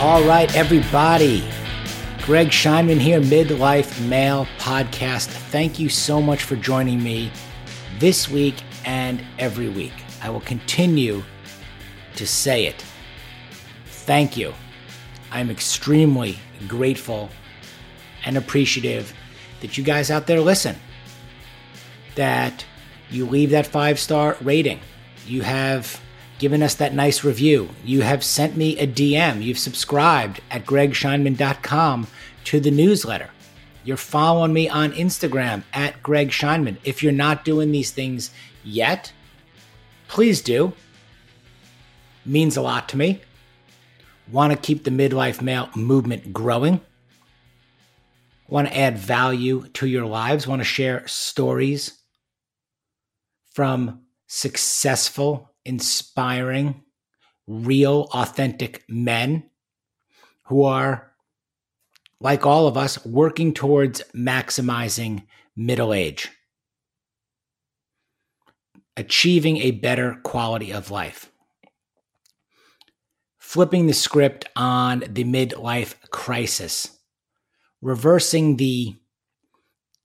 All right, everybody. Greg Scheinman here, Midlife Male Podcast. Thank you so much for joining me this week and every week. I will continue to say it. Thank you. I'm extremely grateful and appreciative that you guys out there listen, that you leave that five star rating. You have given us that nice review. You have sent me a DM. You've subscribed at gregscheinman.com to the newsletter. You're following me on Instagram at Greg. If you're not doing these things yet, please do. Means a lot to me. Want to keep the midlife male movement growing. Want to add value to your lives. Want to share stories from successful inspiring, real, authentic men who are, like all of us, working towards maximizing middle age, achieving a better quality of life. Flipping the script on the midlife crisis, reversing the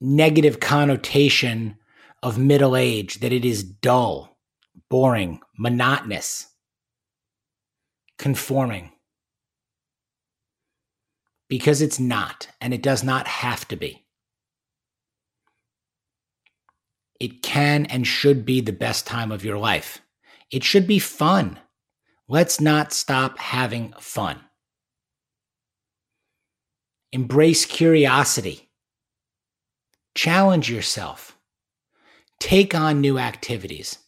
negative connotation of middle age that it is dull boring, monotonous, conforming. Because it's not, and it does not have to be. It can and should be the best time of your life. It should be fun. Let's not stop having fun. Embrace curiosity. Challenge yourself. Take on new activities.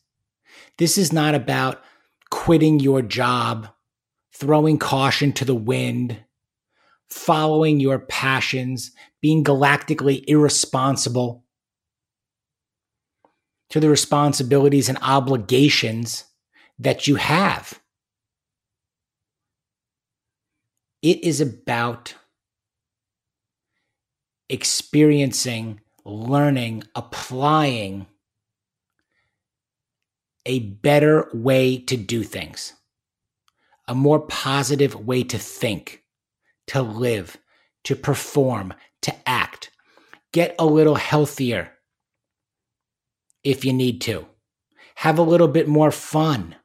This is not about quitting your job, throwing caution to the wind, following your passions, being galactically irresponsible to the responsibilities and obligations that you have. It is about experiencing, learning, applying a better way to do things, a more positive way to think, to live, to perform, to act. Get a little healthier if you need to. Have a little bit more fun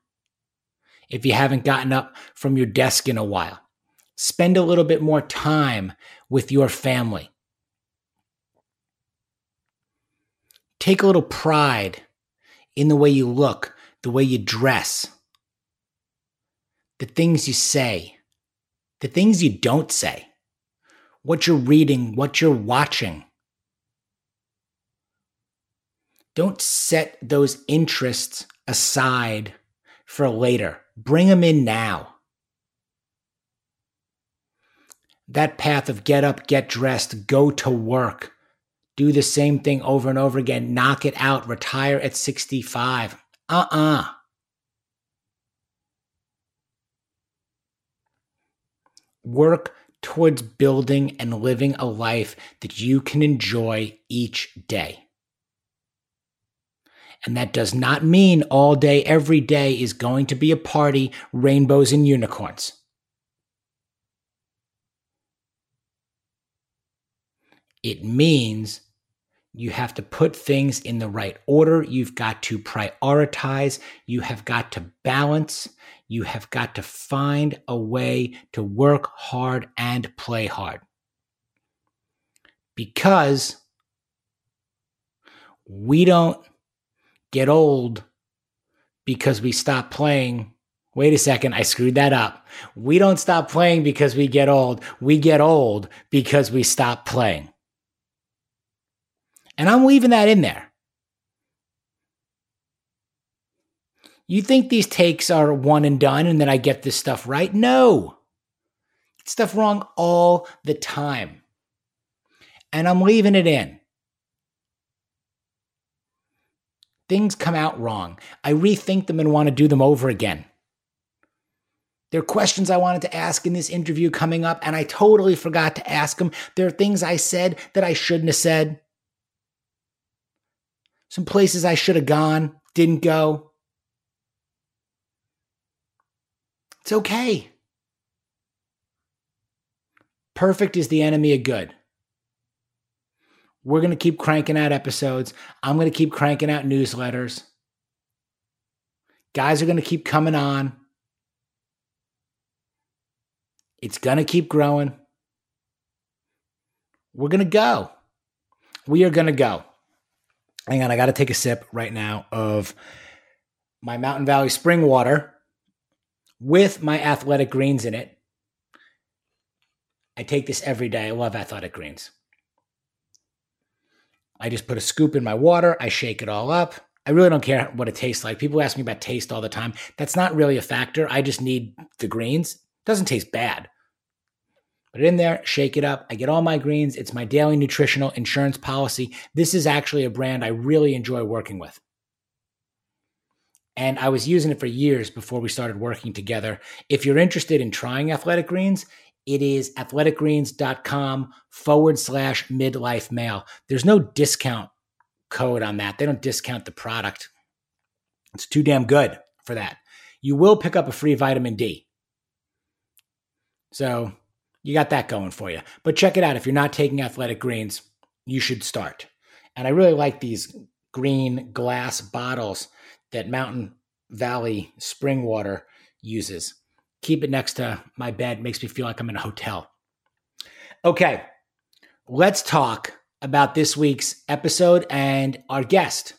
if you haven't gotten up from your desk in a while. Spend a little bit more time with your family. Take a little pride in the way you look, the way you dress, the things you say, the things you don't say, what you're reading, what you're watching. Don't set those interests aside for later. Bring them in now. That path of get up, get dressed, go to work, do the same thing over and over again, knock it out, retire at 65. Uh uh-uh. uh Work towards building and living a life that you can enjoy each day. And that does not mean all day, every day is going to be a party, rainbows and unicorns. It means you have to put things in the right order. You've got to prioritize. You have got to balance. You have got to find a way to work hard and play hard. Because we don't get old because we stop playing Wait a second, I screwed that up. We don't stop playing because we get old. We get old because we stop playing. And I'm leaving that in there. You think these takes are one and done and that I get this stuff right? No. Stuff wrong all the time. And I'm leaving it in. Things come out wrong. I rethink them and want to do them over again. There are questions I wanted to ask in this interview coming up, and I totally forgot to ask them. There are things I said that I shouldn't have said. Some places I should have gone, didn't go. It's okay. Perfect is the enemy of good. We're going to keep cranking out episodes. I'm going to keep cranking out newsletters. Guys are going to keep coming on. It's going to keep growing. We're going to go. We are going to go. Hang on, I got to take a sip right now of my Mountain Valley spring water with my athletic greens in it. I take this every day. I love athletic greens. I just put a scoop in my water, I shake it all up. I really don't care what it tastes like. People ask me about taste all the time. That's not really a factor. I just need the greens. It doesn't taste bad. Put it in there, shake it up. I get all my greens. It's my daily nutritional insurance policy. This is actually a brand I really enjoy working with. And I was using it for years before we started working together. If you're interested in trying athletic greens, it is athleticgreens.com forward slash midlife male. There's no discount code on that. They don't discount the product. It's too damn good for that. You will pick up a free vitamin D. So you got that going for you. But check it out. If you're not taking athletic greens, you should start. And I really like these green glass bottles that Mountain Valley Spring Water uses keep it next to my bed. Makes me feel like I'm in a hotel. Okay, let's talk about this week's episode and our guest,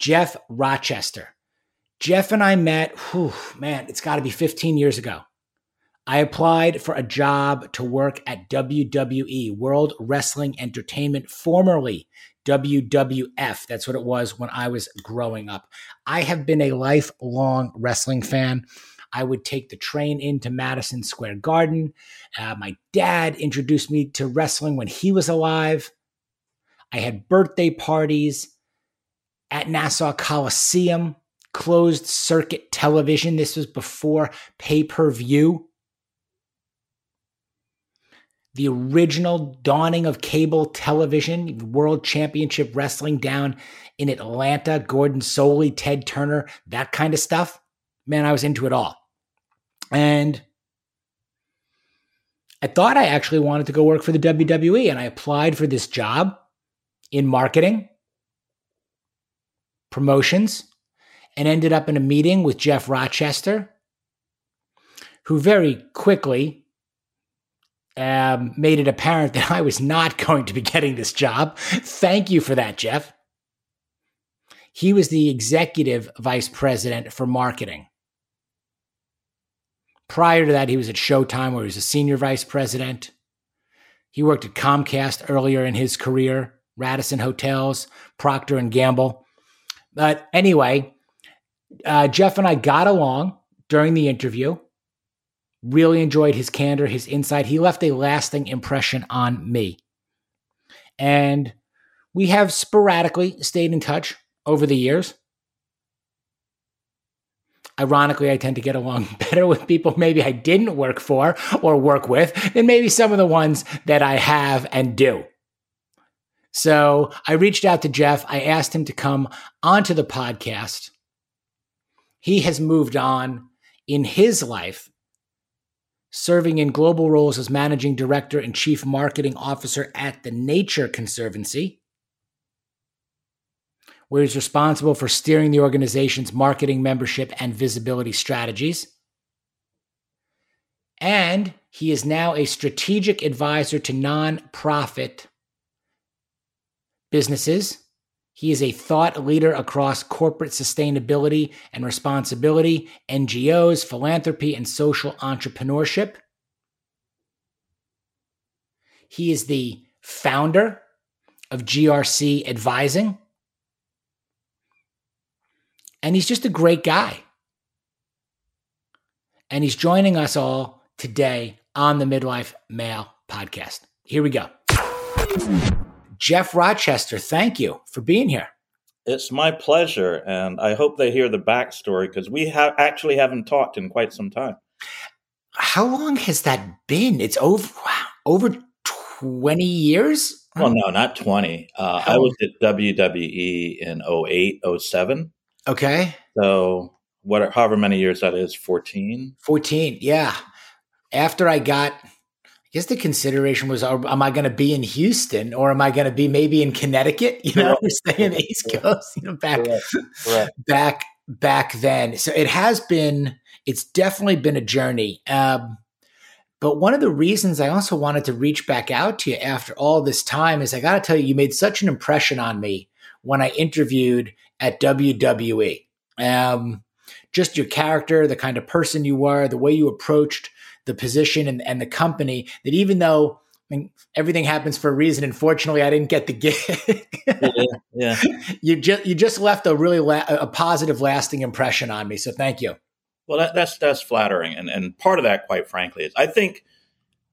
Geof Rochester. Geof and I met, whew, man, it's got to be 15 years ago. I applied for a job to work at WWE, World Wrestling Entertainment, formerly WWF. That's what it was when I was growing up. I have been a lifelong wrestling fan. I would take the train into Madison Square Garden. Uh, my dad introduced me to wrestling when he was alive. I had birthday parties at Nassau Coliseum, closed circuit television. This was before pay per view. The original dawning of cable television, World Championship Wrestling down in Atlanta, Gordon Solie, Ted Turner, that kind of stuff man, I was into it all. And I thought I actually wanted to go work for the WWE, and I applied for this job in marketing, promotions, and ended up in a meeting with Geof Rochester, who very quickly um, made it apparent that I was not going to be getting this job. Thank you for that, Geof. He was the executive vice president for marketing. Prior to that, he was at Showtime, where he was a senior vice president. He worked at Comcast earlier in his career, Radisson Hotels, Procter and Gamble. But anyway, uh, Geof and I got along during the interview. Really enjoyed his candor, his insight. He left a lasting impression on me. And we have sporadically stayed in touch over the years. Ironically, I tend to get along better with people maybe I didn't work for or work with than maybe some of the ones that I have and do. So I reached out to Geof. I asked him to come onto the podcast. He has moved on in his life, serving in global roles as managing director and chief marketing officer at the Nature Conservancy where he's responsible for steering the organization's marketing, membership, and visibility strategies. And he is now a strategic advisor to nonprofit businesses He is a thought leader across corporate sustainability and responsibility, NGOs, philanthropy, and social entrepreneurship. He is the founder of GRC Advising. And he's just a great guy. And he's joining us all today on the Midlife Male podcast. Here we go. Geof Rochester, thank you for being here. It's my pleasure, and I hope they hear the backstory because we have actually haven't talked in quite some time. How long has that been? It's over wow, over twenty years. Well, no, not twenty. Uh, I was at WWE in 08, 07. Okay. So what? However many years that is, fourteen. Fourteen. Yeah. After I got guess the consideration was, am I going to be in Houston or am I going to be maybe in Connecticut? You know, stay in the East Coast. You know, back, back, back then. So it has been. It's definitely been a journey. Um, but one of the reasons I also wanted to reach back out to you after all this time is I got to tell you, you made such an impression on me when I interviewed at WWE. Um, just your character, the kind of person you were, the way you approached the position and, and the company that even though I mean, everything happens for a reason. Unfortunately, I didn't get the gig. yeah, yeah. You just you just left a really la- a positive, lasting impression on me. So thank you. Well, that, that's that's flattering, and and part of that, quite frankly, is I think.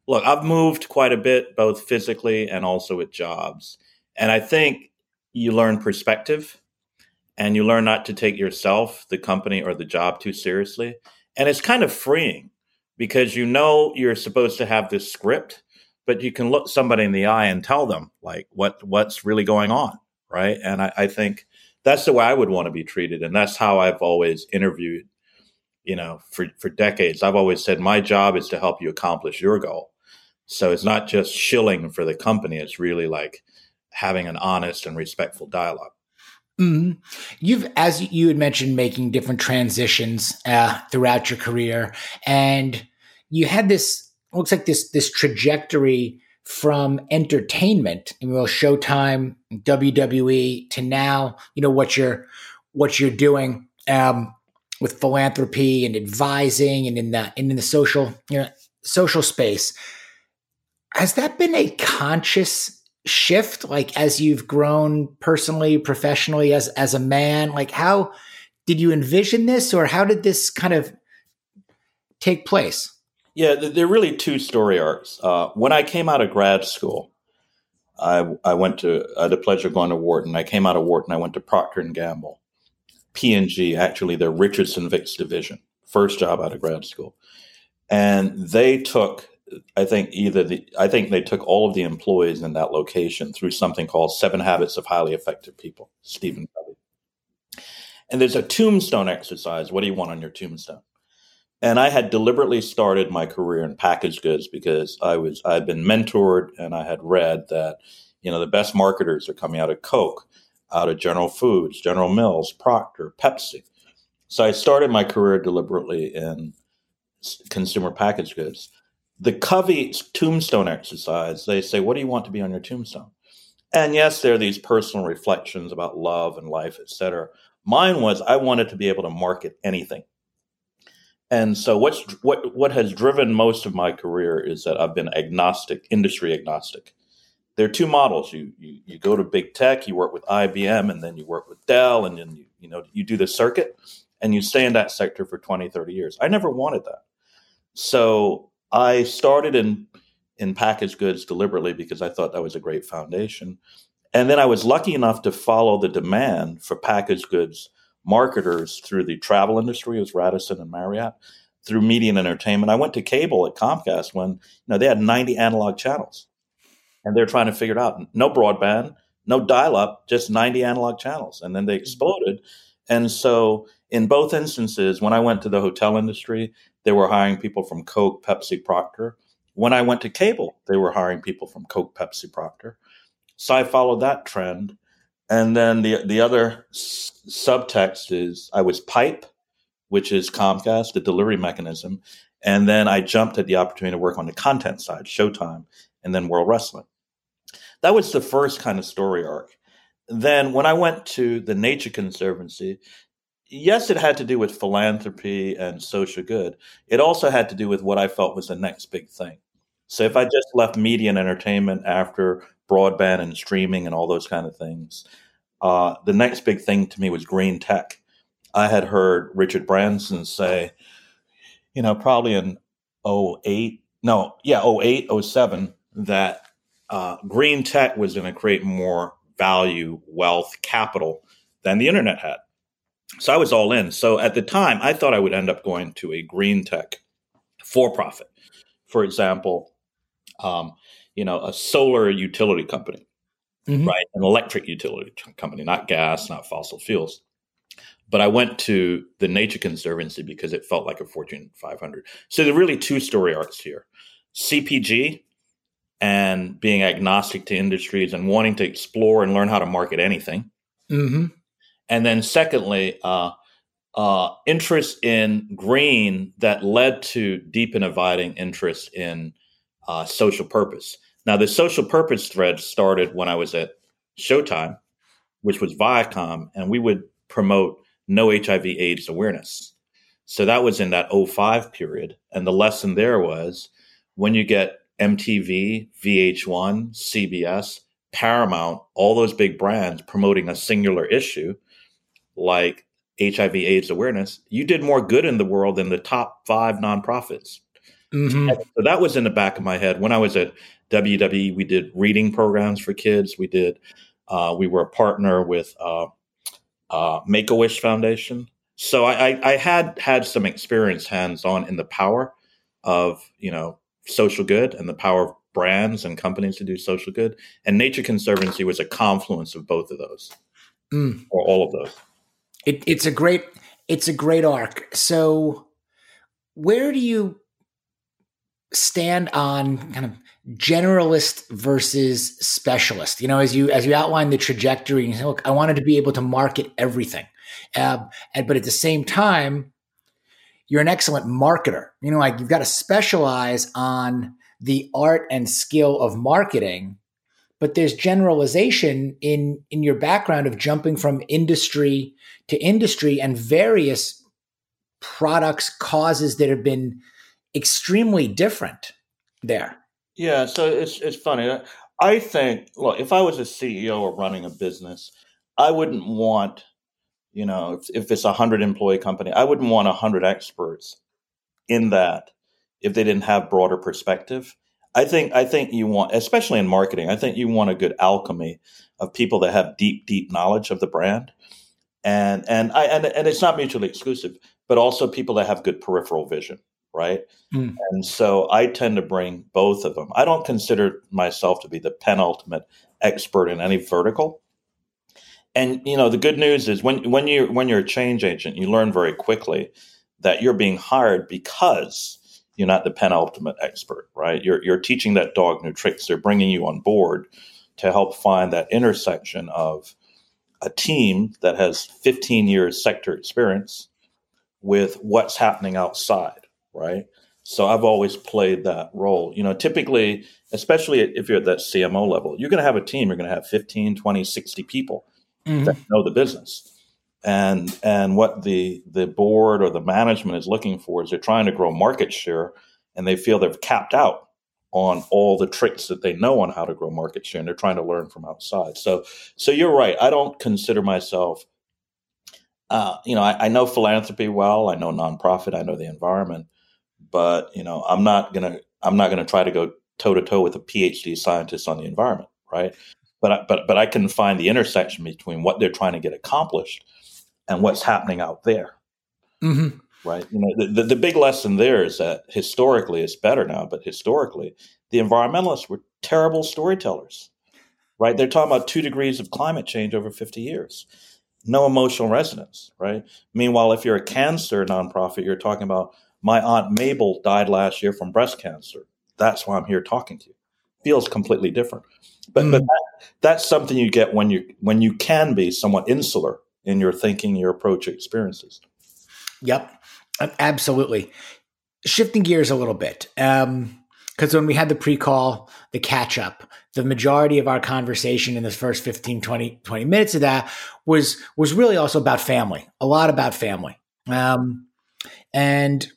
Look, I've moved quite a bit, both physically and also with jobs, and I think you learn perspective, and you learn not to take yourself, the company, or the job too seriously, and it's kind of freeing because you know you're supposed to have this script, but you can look somebody in the eye and tell them like what what's really going on, right? And I, I think that's the way I would want to be treated, and that's how I've always interviewed. You know, for for decades, I've always said my job is to help you accomplish your goal. So it's not just shilling for the company; it's really like having an honest and respectful dialogue. Mm-hmm. You've, as you had mentioned, making different transitions uh, throughout your career, and you had this looks like this this trajectory from entertainment, you know, Showtime, WWE, to now, you know what you're what you're doing um, with philanthropy and advising, and in the and in the social you know social space. Has that been a conscious shift like as you've grown personally professionally as as a man like how did you envision this or how did this kind of take place yeah they're really two story arcs uh, when i came out of grad school I, I went to I had the pleasure of going to Wharton. I came out of Wharton. I went to Procter and Gamble, P&G. Actually, their Richardson Vicks division. First job out of grad school, and they took I think either the I think they took all of the employees in that location through something called Seven Habits of Highly Effective People, Stephen Covey. And there's a tombstone exercise. What do you want on your tombstone? And I had deliberately started my career in packaged goods because I was I had been mentored and I had read that you know the best marketers are coming out of Coke, out of General Foods, General Mills, Procter, Pepsi. So I started my career deliberately in consumer packaged goods the Covey tombstone exercise, they say, What do you want to be on your tombstone? And yes, there are these personal reflections about love and life, etc. Mine was I wanted to be able to market anything. And so what's what what has driven most of my career is that I've been agnostic, industry agnostic. There are two models. You, you you go to big tech, you work with IBM, and then you work with Dell, and then you, you know you do the circuit and you stay in that sector for 20, 30 years. I never wanted that. So I started in in packaged goods deliberately because I thought that was a great foundation. And then I was lucky enough to follow the demand for packaged goods marketers through the travel industry, as Radisson and Marriott, through media and entertainment. I went to cable at Comcast when you know they had 90 analog channels. And they're trying to figure it out. No broadband, no dial up, just 90 analog channels. And then they mm-hmm. exploded. And so in both instances, when I went to the hotel industry, they were hiring people from Coke, Pepsi, Procter. When I went to cable, they were hiring people from Coke, Pepsi, Procter. So I followed that trend. And then the the other s- subtext is I was Pipe, which is Comcast, the delivery mechanism, and then I jumped at the opportunity to work on the content side, Showtime, and then World Wrestling. That was the first kind of story arc. Then when I went to the Nature Conservancy, yes, it had to do with philanthropy and social good. It also had to do with what I felt was the next big thing. So if I just left media and entertainment after broadband and streaming and all those kind of things, uh, the next big thing to me was green tech. I had heard Richard Branson say, you know, probably in 08, no, yeah, 08, 07, that uh, green tech was going to create more value, wealth, capital than the internet had. So I was all in. So at the time, I thought I would end up going to a green tech for profit. For example, um, you know, a solar utility company, mm-hmm. right? An electric utility company, not gas, not fossil fuels. But I went to the Nature Conservancy because it felt like a Fortune 500. So there are really two story arcs here CPG and being agnostic to industries and wanting to explore and learn how to market anything. Mm-hmm. And then, secondly, uh, uh, interest in green that led to deep and abiding interest in uh, social purpose. Now, the social purpose thread started when I was at Showtime, which was Viacom, and we would promote no HIV AIDS awareness. So that was in that 05 period. And the lesson there was when you get MTV, VH1, CBS, Paramount, all those big brands promoting a singular issue like HIV AIDS awareness, you did more good in the world than the top five nonprofits. Mm-hmm. So that was in the back of my head. When I was at WWE, we did reading programs for kids. We did, uh, we were a partner with uh, uh, Make a Wish Foundation. So I, I, I had had some experience hands on in the power of you know social good and the power of brands and companies to do social good. And Nature Conservancy was a confluence of both of those, mm. or all of those. It, it's a great it's a great arc. So where do you stand on kind of generalist versus specialist? You know, as you as you outline the trajectory, and you say, look, I wanted to be able to market everything, uh, and but at the same time, you're an excellent marketer. You know, like you've got to specialize on the art and skill of marketing but there's generalization in in your background of jumping from industry to industry and various products causes that have been extremely different there yeah so it's it's funny i think look if i was a ceo or running a business i wouldn't want you know if, if it's a 100 employee company i wouldn't want a 100 experts in that if they didn't have broader perspective I think I think you want, especially in marketing, I think you want a good alchemy of people that have deep, deep knowledge of the brand, and and I and, and it's not mutually exclusive, but also people that have good peripheral vision, right? Mm. And so I tend to bring both of them. I don't consider myself to be the penultimate expert in any vertical. And you know, the good news is when when you when you're a change agent, you learn very quickly that you're being hired because you're not the penultimate expert, right? You're, you're teaching that dog new tricks. They're bringing you on board to help find that intersection of a team that has 15 years sector experience with what's happening outside, right? So I've always played that role. You know, typically, especially if you're at that CMO level, you're going to have a team. You're going to have 15, 20, 60 people mm-hmm. that know the business. And and what the the board or the management is looking for is they're trying to grow market share and they feel they've capped out on all the tricks that they know on how to grow market share and they're trying to learn from outside. So so you're right. I don't consider myself uh, you know I, I know philanthropy well. I know nonprofit. I know the environment. But you know i'm not gonna i'm not gonna try to go toe to toe with a phd scientist on the environment right but but but i can find the intersection between what they're trying to get accomplished and what's happening out there. Mm-hmm. Right. You know, the, the, the, big lesson there is that historically it's better now, but historically the environmentalists were terrible storytellers. Right. They're talking about two degrees of climate change over 50 years. No emotional resonance. Right. Meanwhile, if you're a cancer nonprofit, you're talking about my aunt Mabel died last year from breast cancer. That's why I'm here talking to you. Feels completely different. But, mm. but that, that's something you get when you when you can be somewhat insular in your thinking, your approach, experiences. Yep, absolutely. Shifting gears a little bit. Um, because when we had the pre-call, the catch up, the majority of our conversation in the first 15, 20, 20 minutes of that was was really also about family, a lot about family. Um, and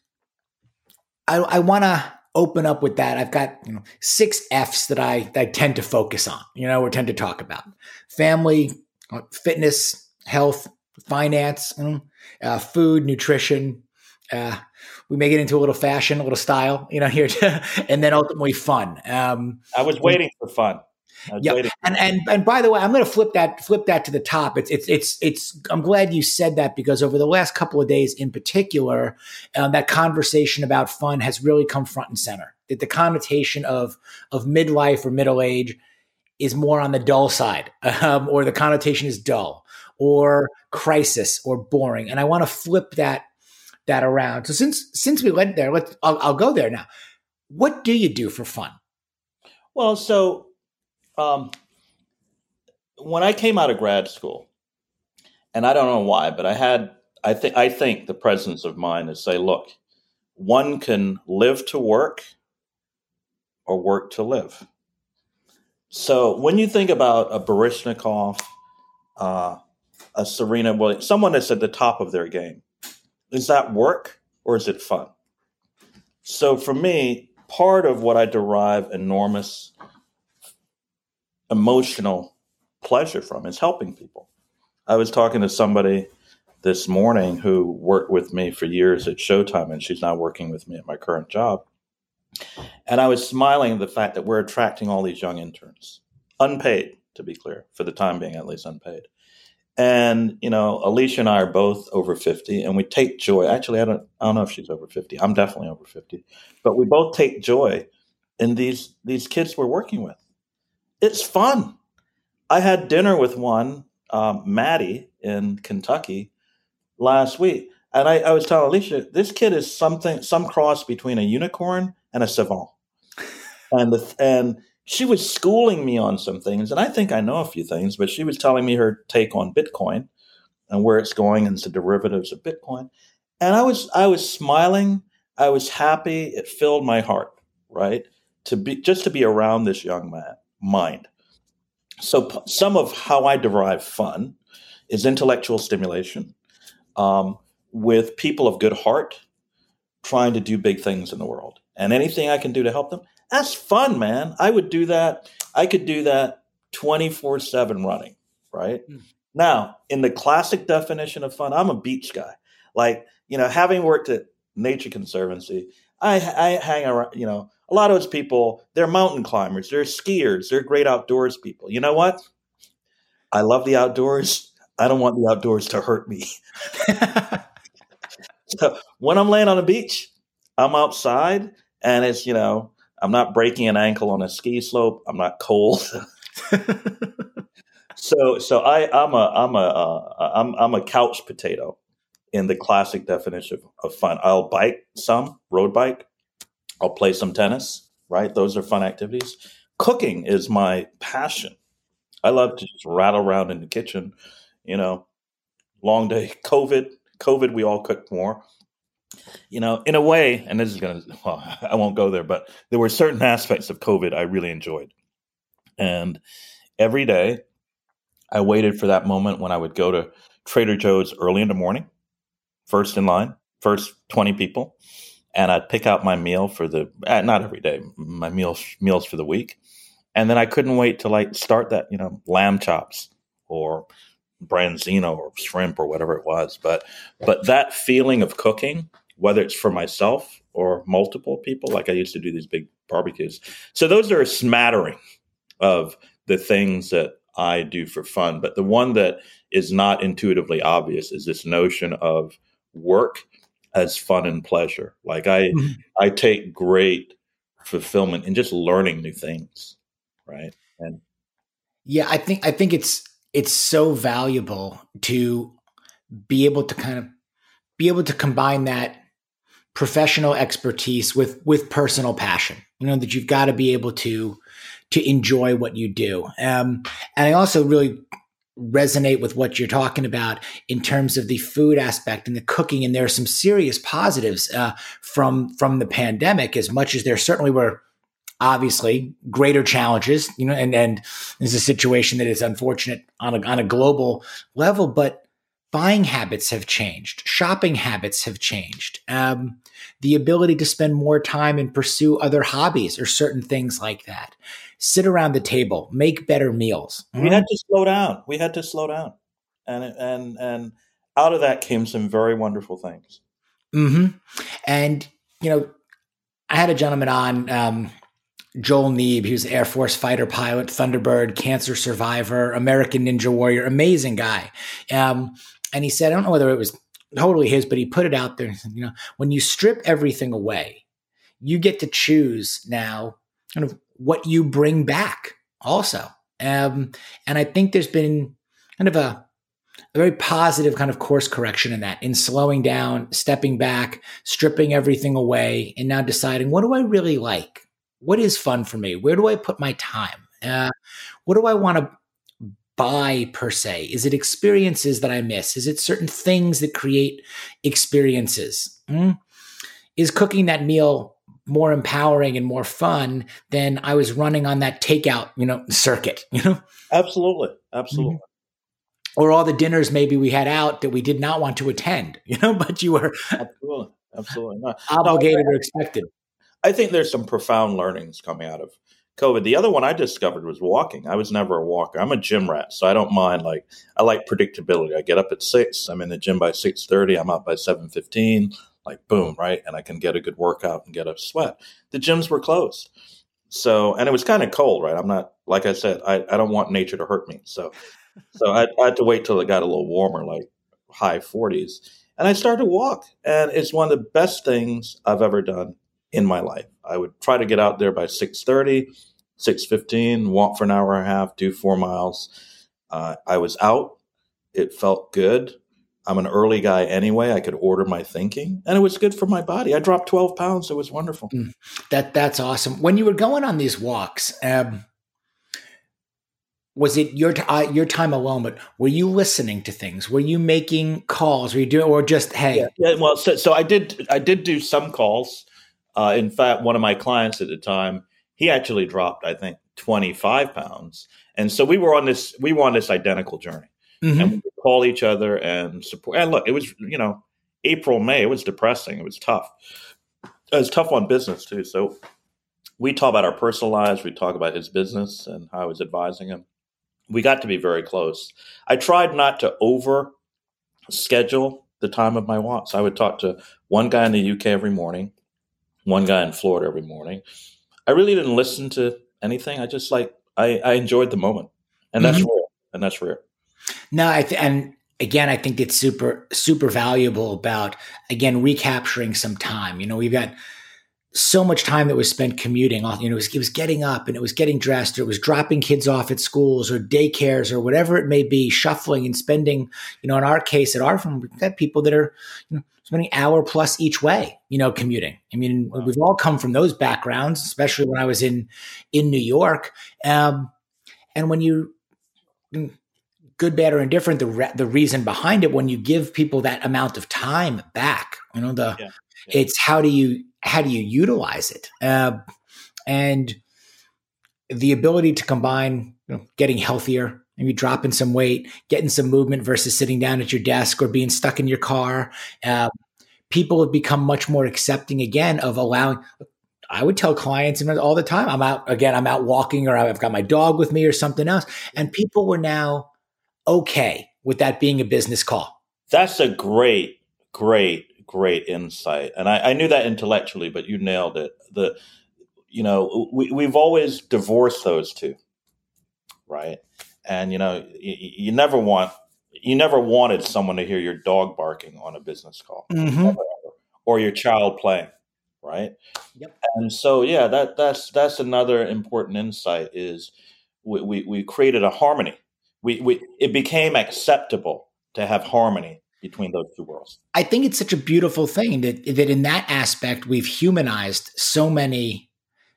I, I want to open up with that. I've got you know, six F's that I, I tend to focus on, you know, or tend to talk about family, uh, fitness, health, finance, uh, food, nutrition. Uh, we may get into a little fashion, a little style, you know, here, and then ultimately fun. Um, I was waiting for fun. Yeah, and and and by the way, I'm going to flip that flip that to the top. It's it's it's it's. I'm glad you said that because over the last couple of days, in particular, um, that conversation about fun has really come front and center. That the connotation of of midlife or middle age is more on the dull side, um, or the connotation is dull, or crisis, or boring. And I want to flip that that around. So since since we went there, let's I'll, I'll go there now. What do you do for fun? Well, so um, when I came out of grad school, and I don't know why, but I had I think I think the presence of mind to say, look, one can live to work or work to live. So when you think about a Baryshnikov, uh, a Serena Williams, someone that's at the top of their game, is that work or is it fun? So for me, part of what I derive enormous emotional pleasure from is helping people. I was talking to somebody this morning who worked with me for years at Showtime, and she's now working with me at my current job. And I was smiling at the fact that we're attracting all these young interns, unpaid, to be clear, for the time being, at least unpaid. And you know, Alicia and I are both over fifty, and we take joy. Actually, I don't, I don't know if she's over fifty. I'm definitely over fifty, but we both take joy in these these kids we're working with. It's fun. I had dinner with one, um, Maddie in Kentucky, last week, and I, I was telling Alicia, this kid is something, some cross between a unicorn and a savant, and the and she was schooling me on some things, and I think I know a few things, but she was telling me her take on Bitcoin and where it's going and the derivatives of Bitcoin. And I was I was smiling, I was happy, it filled my heart, right? To be just to be around this young man mind. So p- some of how I derive fun is intellectual stimulation um, with people of good heart trying to do big things in the world. And anything I can do to help them, that's fun, man. I would do that. I could do that 24 7 running, right? Mm. Now, in the classic definition of fun, I'm a beach guy. Like, you know, having worked at Nature Conservancy, I, I hang around, you know, a lot of those people, they're mountain climbers, they're skiers, they're great outdoors people. You know what? I love the outdoors. I don't want the outdoors to hurt me. so when I'm laying on the beach, I'm outside and it's, you know, I'm not breaking an ankle on a ski slope. I'm not cold. so so I I'm a I'm a uh, I'm I'm a couch potato in the classic definition of, of fun. I'll bike some road bike. I'll play some tennis. Right, those are fun activities. Cooking is my passion. I love to just rattle around in the kitchen. You know, long day. COVID, COVID, we all cook more you know, in a way, and this is going to, well, I won't go there, but there were certain aspects of COVID I really enjoyed. And every day I waited for that moment when I would go to Trader Joe's early in the morning, first in line, first 20 people. And I'd pick out my meal for the, eh, not every day, my meals, meals for the week. And then I couldn't wait to like start that, you know, lamb chops or branzino or shrimp or whatever it was. But, but that feeling of cooking, whether it's for myself or multiple people. Like I used to do these big barbecues. So those are a smattering of the things that I do for fun. But the one that is not intuitively obvious is this notion of work as fun and pleasure. Like I mm-hmm. I take great fulfillment in just learning new things. Right. And yeah, I think I think it's it's so valuable to be able to kind of be able to combine that professional expertise with with personal passion you know that you've got to be able to to enjoy what you do um, and i also really resonate with what you're talking about in terms of the food aspect and the cooking and there are some serious positives uh, from from the pandemic as much as there certainly were obviously greater challenges, you know, and, and this is a situation that is unfortunate on a, on a global level, but buying habits have changed. Shopping habits have changed. Um, the ability to spend more time and pursue other hobbies or certain things like that. Sit around the table, make better meals. We had to slow down. We had to slow down. And, and, and out of that came some very wonderful things. Mm-hmm. And, you know, I had a gentleman on, um, Joel Neeb. He was Air Force fighter pilot, Thunderbird, cancer survivor, American Ninja Warrior, amazing guy. Um, and he said, I don't know whether it was totally his, but he put it out there. You know, when you strip everything away, you get to choose now kind of what you bring back also. Um, and I think there's been kind of a, a very positive kind of course correction in that, in slowing down, stepping back, stripping everything away, and now deciding what do I really like? what is fun for me? Where do I put my time? Uh, what do I want to buy per se? Is it experiences that I miss? Is it certain things that create experiences? Hmm? Is cooking that meal more empowering and more fun than I was running on that takeout, you know, circuit, you know? Absolutely. Absolutely. Mm-hmm or all the dinners maybe we had out that we did not want to attend, you know, but you were absolutely, absolutely not. obligated no, or expected. I think there's some profound learnings coming out of COVID. The other one I discovered was walking. I was never a walker. I'm a gym rat, so I don't mind. Like I like predictability. I get up at six. I'm in the gym by six thirty. I'm out by seven fifteen. Like boom, right, and I can get a good workout and get a sweat. The gyms were closed, so and it was kind of cold, right? I'm not like I said. I, I don't want nature to hurt me, so so I, I had to wait till it got a little warmer, like high 40s, and I started to walk, and it's one of the best things I've ever done in my life. I would try to get out there by 6.30, 6.15, walk for an hour and a half, do four miles. Uh, I was out. It felt good. I'm an early guy anyway. I could order my thinking, and it was good for my body. I dropped 12 pounds. It was wonderful. Mm, that that's awesome. When you were going on these walks, um, was it your uh, your time alone? But were you listening to things? Were you making calls? Were you doing, or just hey? Yeah, yeah well, so, so I did. I did do some calls. Uh, in fact, one of my clients at the time, he actually dropped, I think, 25 pounds. And so we were on this, we were on this identical journey. Mm-hmm. And we call each other and support. And look, it was, you know, April, May, it was depressing. It was tough. It was tough on business too. So we talk about our personal lives. We talk about his business and how I was advising him. We got to be very close. I tried not to over schedule the time of my walks. I would talk to one guy in the UK every morning one guy in Florida every morning. I really didn't listen to anything. I just like I, I enjoyed the moment, and that's mm-hmm. rare. And that's rare. No, I th- and again, I think it's super super valuable about again recapturing some time. You know, we've got so much time that was spent commuting. You know, it was, it was getting up and it was getting dressed, or it was dropping kids off at schools or daycares or whatever it may be, shuffling and spending. You know, in our case at our firm, we've got people that are you know spending hour plus each way, you know, commuting. I mean, wow. we've all come from those backgrounds, especially when I was in in New York. Um, and when you good, bad, or indifferent, the re- the reason behind it, when you give people that amount of time back, you know, the yeah. Yeah. it's how do you how do you utilize it, uh, and the ability to combine you know, getting healthier, maybe dropping some weight, getting some movement versus sitting down at your desk or being stuck in your car. Uh, people have become much more accepting again of allowing. I would tell clients all the time, I'm out again, I'm out walking or I've got my dog with me or something else. And people were now okay with that being a business call. That's a great, great, great insight. And I, I knew that intellectually, but you nailed it. The, you know, we, we've always divorced those two, right? and you know you, you, never want you never wanted someone to hear your dog barking on a business call mm-hmm. or your child playing right yep. and so yeah that that's that's another important insight is we, we, we created a harmony we, we it became acceptable to have harmony between those two worlds i think it's such a beautiful thing that that in that aspect we've humanized so many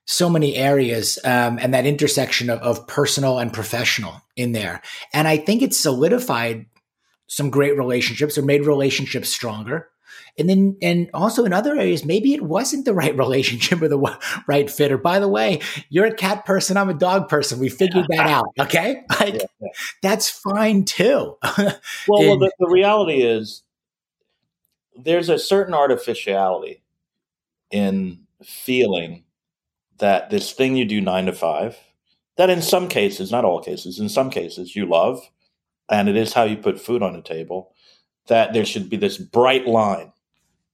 so many areas um, and that intersection of, of personal and professional in there. And I think it's solidified some great relationships or made relationships stronger. And then and also in other areas maybe it wasn't the right relationship or the right fit. Or by the way you're a cat person i'm a dog person. We figured that out okay? Like yeah, yeah. that's fine too. Well, well the, the reality is there's a certain artificiality in feeling that this thing you do nine to five that in some cases not all cases in some cases you love and it is how you put food on the table that there should be this bright line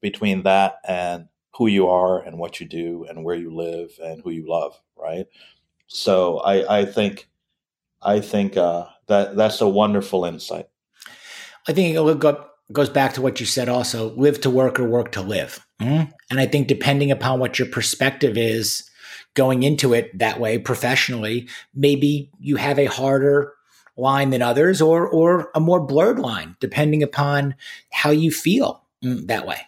between that and who you are and what you do and where you live and who you love, right? So I, I think I think uh, that that's a wonderful insight. I think it goes back to what you said also live to work or work to live. Mm-hmm. And I think depending upon what your perspective is going into it that way professionally, maybe you have a harder line than others or or a more blurred line depending upon how you feel mm, that way.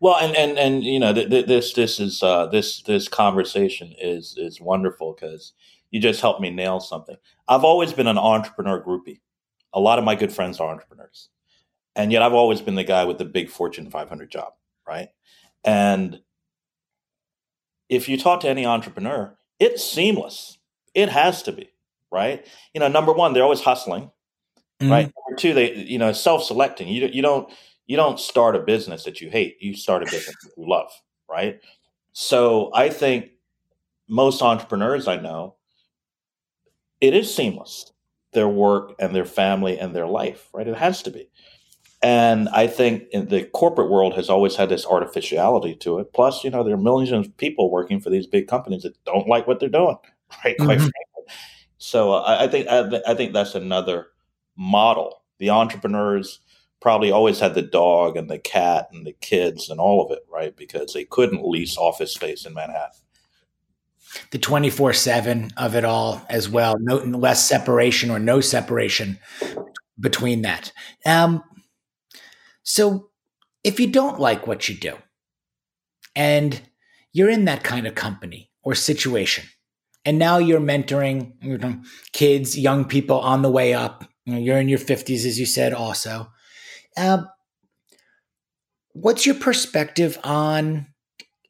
Well and and and you know th- th- this this is uh this this conversation is is wonderful because you just helped me nail something. I've always been an entrepreneur groupie. A lot of my good friends are entrepreneurs. And yet i've always been the guy with the big fortune 500 job right? And if you talk to any entrepreneur it's seamless. It has to be right? You know, number one, they're always hustling, mm-hmm. right? Number two, they you know self-selecting. You you don't you don't start a business that you hate. You start a business that you love, right? So I think most entrepreneurs I know, it is seamless their work and their family and their life, right? It has to be. And I think in the corporate world has always had this artificiality to it. Plus, you know, there are millions of people working for these big companies that don't like what they're doing, right? Quite mm-hmm. frankly. So uh, I, think I, I think that's another model. The entrepreneurs probably always had the dog and the cat and the kids and all of it, right? Because they couldn't lease office space in Manhattan. The 24 7 of it all as well. No less separation or no separation between that. Um, so if you don't like what you do and you're in that kind of company or situation, and now you're mentoring you know, kids, young people on the way up. You you're in your 50s, as you said, also. Uh, what's your perspective on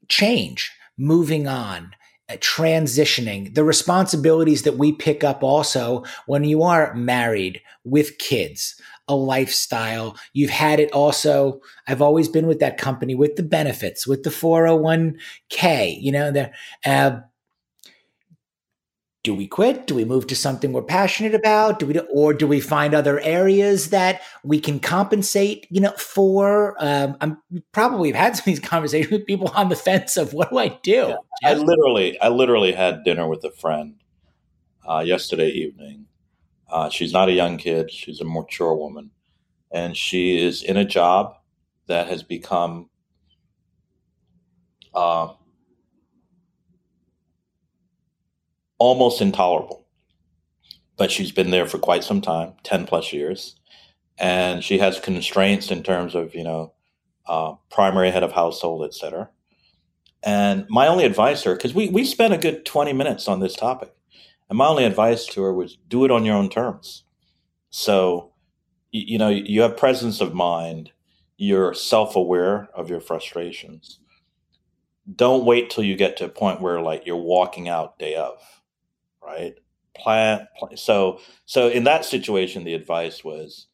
change, moving on, uh, transitioning, the responsibilities that we pick up also when you are married with kids, a lifestyle. You've had it also. I've always been with that company with the benefits, with the 401k, you know, the, uh, do we quit? Do we move to something we're passionate about? Do we, or do we find other areas that we can compensate, you know, for? Um, I'm probably have had some of these conversations with people on the fence of what do I do? Yeah. I literally, I literally had dinner with a friend uh, yesterday evening. Uh, she's not a young kid; she's a mature woman, and she is in a job that has become uh, almost intolerable. But she's been there for quite some time, 10 plus years. And she has constraints in terms of, you know, uh, primary head of household, et cetera. And my only advice to her, because we, we spent a good 20 minutes on this topic, and my only advice to her was do it on your own terms. So, you, you know, you have presence of mind, you're self aware of your frustrations. Don't wait till you get to a point where, like, you're walking out day of right? Plan, plan. So, so in that situation, the advice was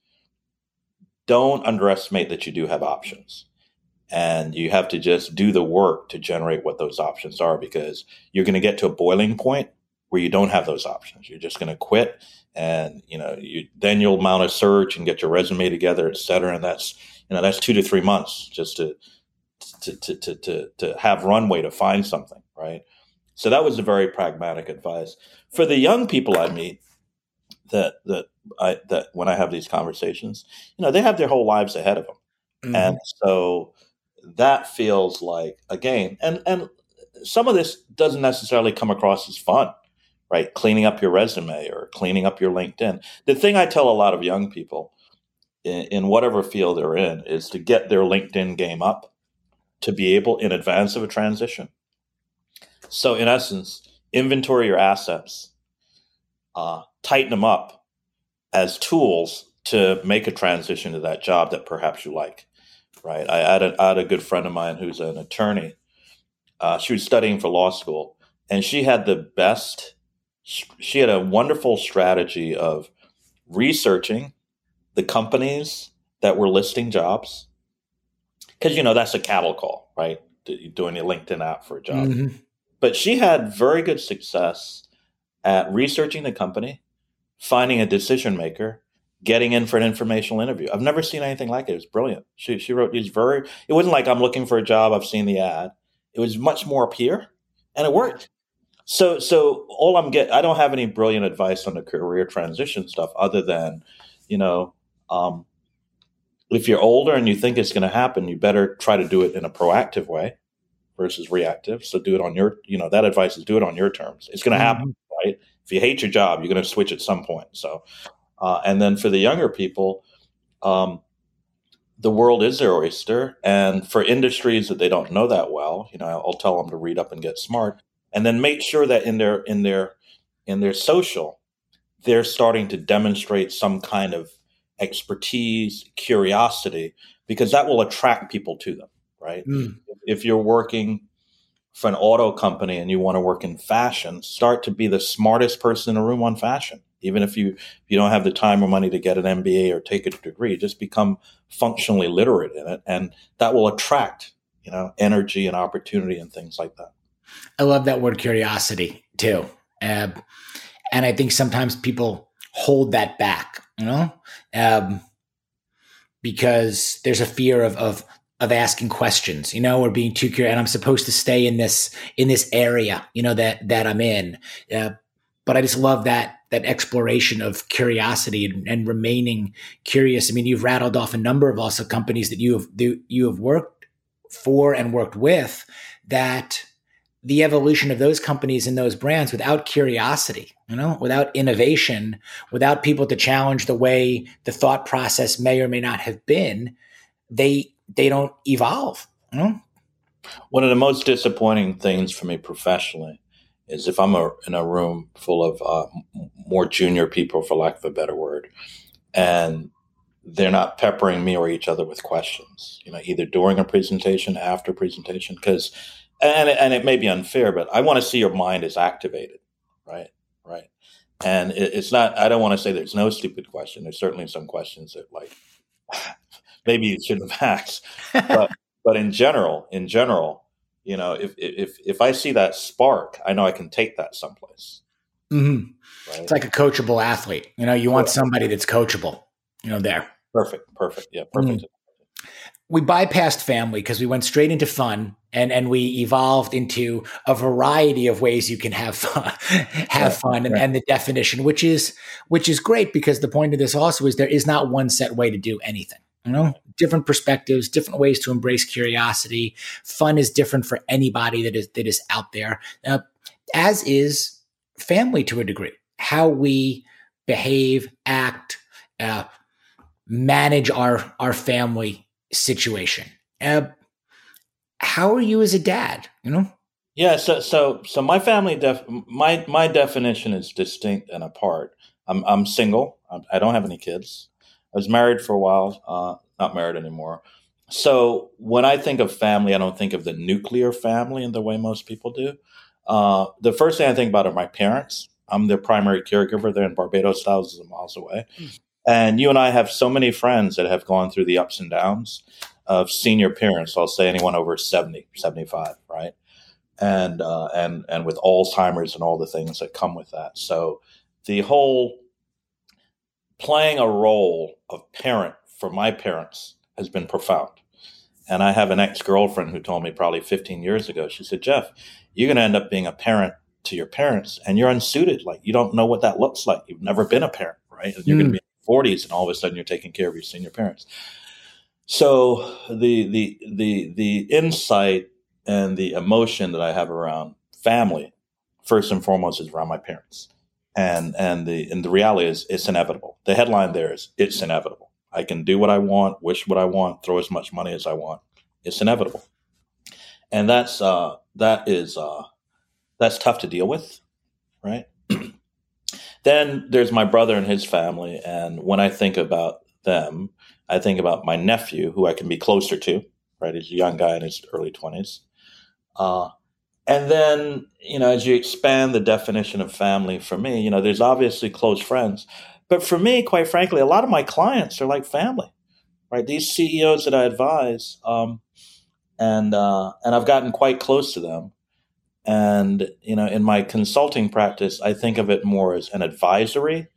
don't underestimate that you do have options. And you have to just do the work to generate what those options are because you're going to get to a boiling point where you don't have those options. You're just going to quit and, you know, you, then you'll mount a search and get your resume together, et cetera. And that's, you know, that's two to three months just to, to, to, to, to, to have runway to find something, right? So that was a very pragmatic advice for the young people I meet. That that I that when I have these conversations, you know, they have their whole lives ahead of them, mm-hmm. and so that feels like a game. And and some of this doesn't necessarily come across as fun, right? Cleaning up your resume or cleaning up your LinkedIn. The thing I tell a lot of young people in, in whatever field they're in is to get their LinkedIn game up to be able in advance of a transition so, in essence, inventory your assets, uh, tighten them up as tools to make a transition to that job that perhaps you like. right? I had a, I had a good friend of mine who's an attorney. Uh, she was studying for law school, and she had the best. She had a wonderful strategy of researching the companies that were listing jobs, because you know that's a cattle call, right? Doing a LinkedIn app for a job. Mm-hmm. But she had very good success at researching the company, finding a decision maker, getting in for an informational interview. I've never seen anything like it. It was brilliant. She she wrote these very. It wasn't like I'm looking for a job. I've seen the ad. It was much more up here, and it worked. So so all I'm get. I don't have any brilliant advice on the career transition stuff other than, you know, um, if you're older and you think it's going to happen, you better try to do it in a proactive way versus reactive. So do it on your, you know, that advice is do it on your terms. It's going to happen, mm-hmm. right? If you hate your job, you're going to switch at some point. So uh, and then for the younger people, um, the world is their oyster. And for industries that they don't know that well, you know, I'll tell them to read up and get smart, and then make sure that in their in their in their social, they're starting to demonstrate some kind of expertise, curiosity, because that will attract people to them, right? Mm. If you're working for an auto company and you want to work in fashion, start to be the smartest person in the room on fashion. Even if you if you don't have the time or money to get an MBA or take a degree, just become functionally literate in it, and that will attract you know energy and opportunity and things like that. I love that word curiosity too, and I think sometimes people hold that back, you know, um, because there's a fear of of of asking questions, you know, or being too curious. And I'm supposed to stay in this in this area, you know, that that I'm in. Uh, but I just love that that exploration of curiosity and, and, remaining curious. I mean, you've rattled off a number of also companies that you have you have worked for and worked with that the evolution of those companies and those brands without curiosity, you know, without innovation, without people to challenge the way the thought process may or may not have been, they they don't evolve. You know? One of the most disappointing things for me professionally is if I'm a, in a room full of uh, more junior people, for lack of a better word, and they're not peppering me or each other with questions, you know, either during a presentation, after presentation, because, and, and it may be unfair, but I want to see your mind is activated, right? Right. And it, it's not, I don't want to say there's no stupid question. There's certainly some questions that like, maybe you shouldn't have asked, but, but in general, in general, you know, if if if I see that spark, I know I can take that someplace. Mm-hmm. Right? It's like a coachable athlete. You know, you want somebody that's coachable. You know, there. Perfect. Perfect. Yeah. Perfect. Mm-hmm. We bypassed family because we went straight into fun and and we evolved into a variety of ways you can have fun, have fun and, right. and the definition which is which is great because the point of this also is there is not one set way to do anything you know different perspectives different ways to embrace curiosity. Fun is different for anybody that is that is out there. As is family to a degree. How we behave act uh, manage our our family situation. Uh, how are you as a dad you know? Yeah so so so my family def my my definition is distinct and apart. I'm i'm single. I don't have any kids I was married for a while, uh, not married anymore. So when I think of family, I don't think of the nuclear family in the way most people do. Uh, the first thing I think about are my parents. I'm their primary caregiver. They're in Barbados, thousands of miles away. Mm. And you and I have so many friends that have gone through the ups and downs of senior parents. I'll say anyone over 70, 75, right? And, uh, and, and with Alzheimer's and all the things that come with that. So the whole playing a role of parent for my parents has been profound. And I have an ex girlfriend who told me probably 15 years ago, she said, Geof, you're going to end up being a parent to your parents and you're unsuited. Like you don't know what that looks like. You've never been a parent, right? And you're mm. going to be in your 40s and all of a sudden you're taking care of your senior parents. So the, the, the, the insight and the emotion that I have around family, first and foremost, is around my parents and and the and the reality is it's inevitable. The headline there is it's inevitable. I can do what I want, wish what I want, throw as much money as I want. It's inevitable, and that's uh, that is uh, that's tough to deal with, right? then there's my brother and his family, and when I think about them. I think about my nephew, who I can be closer to, right? He's a young guy in his early 20s. Uh, and then, you know, as you expand the definition of family for me, you know, there's obviously close friends. But for me, quite frankly, a lot of my clients are like family, right? These CEOs that I advise, um, and uh, and I've gotten quite close to them. And you know, in my consulting practice, I think of it more as an advisory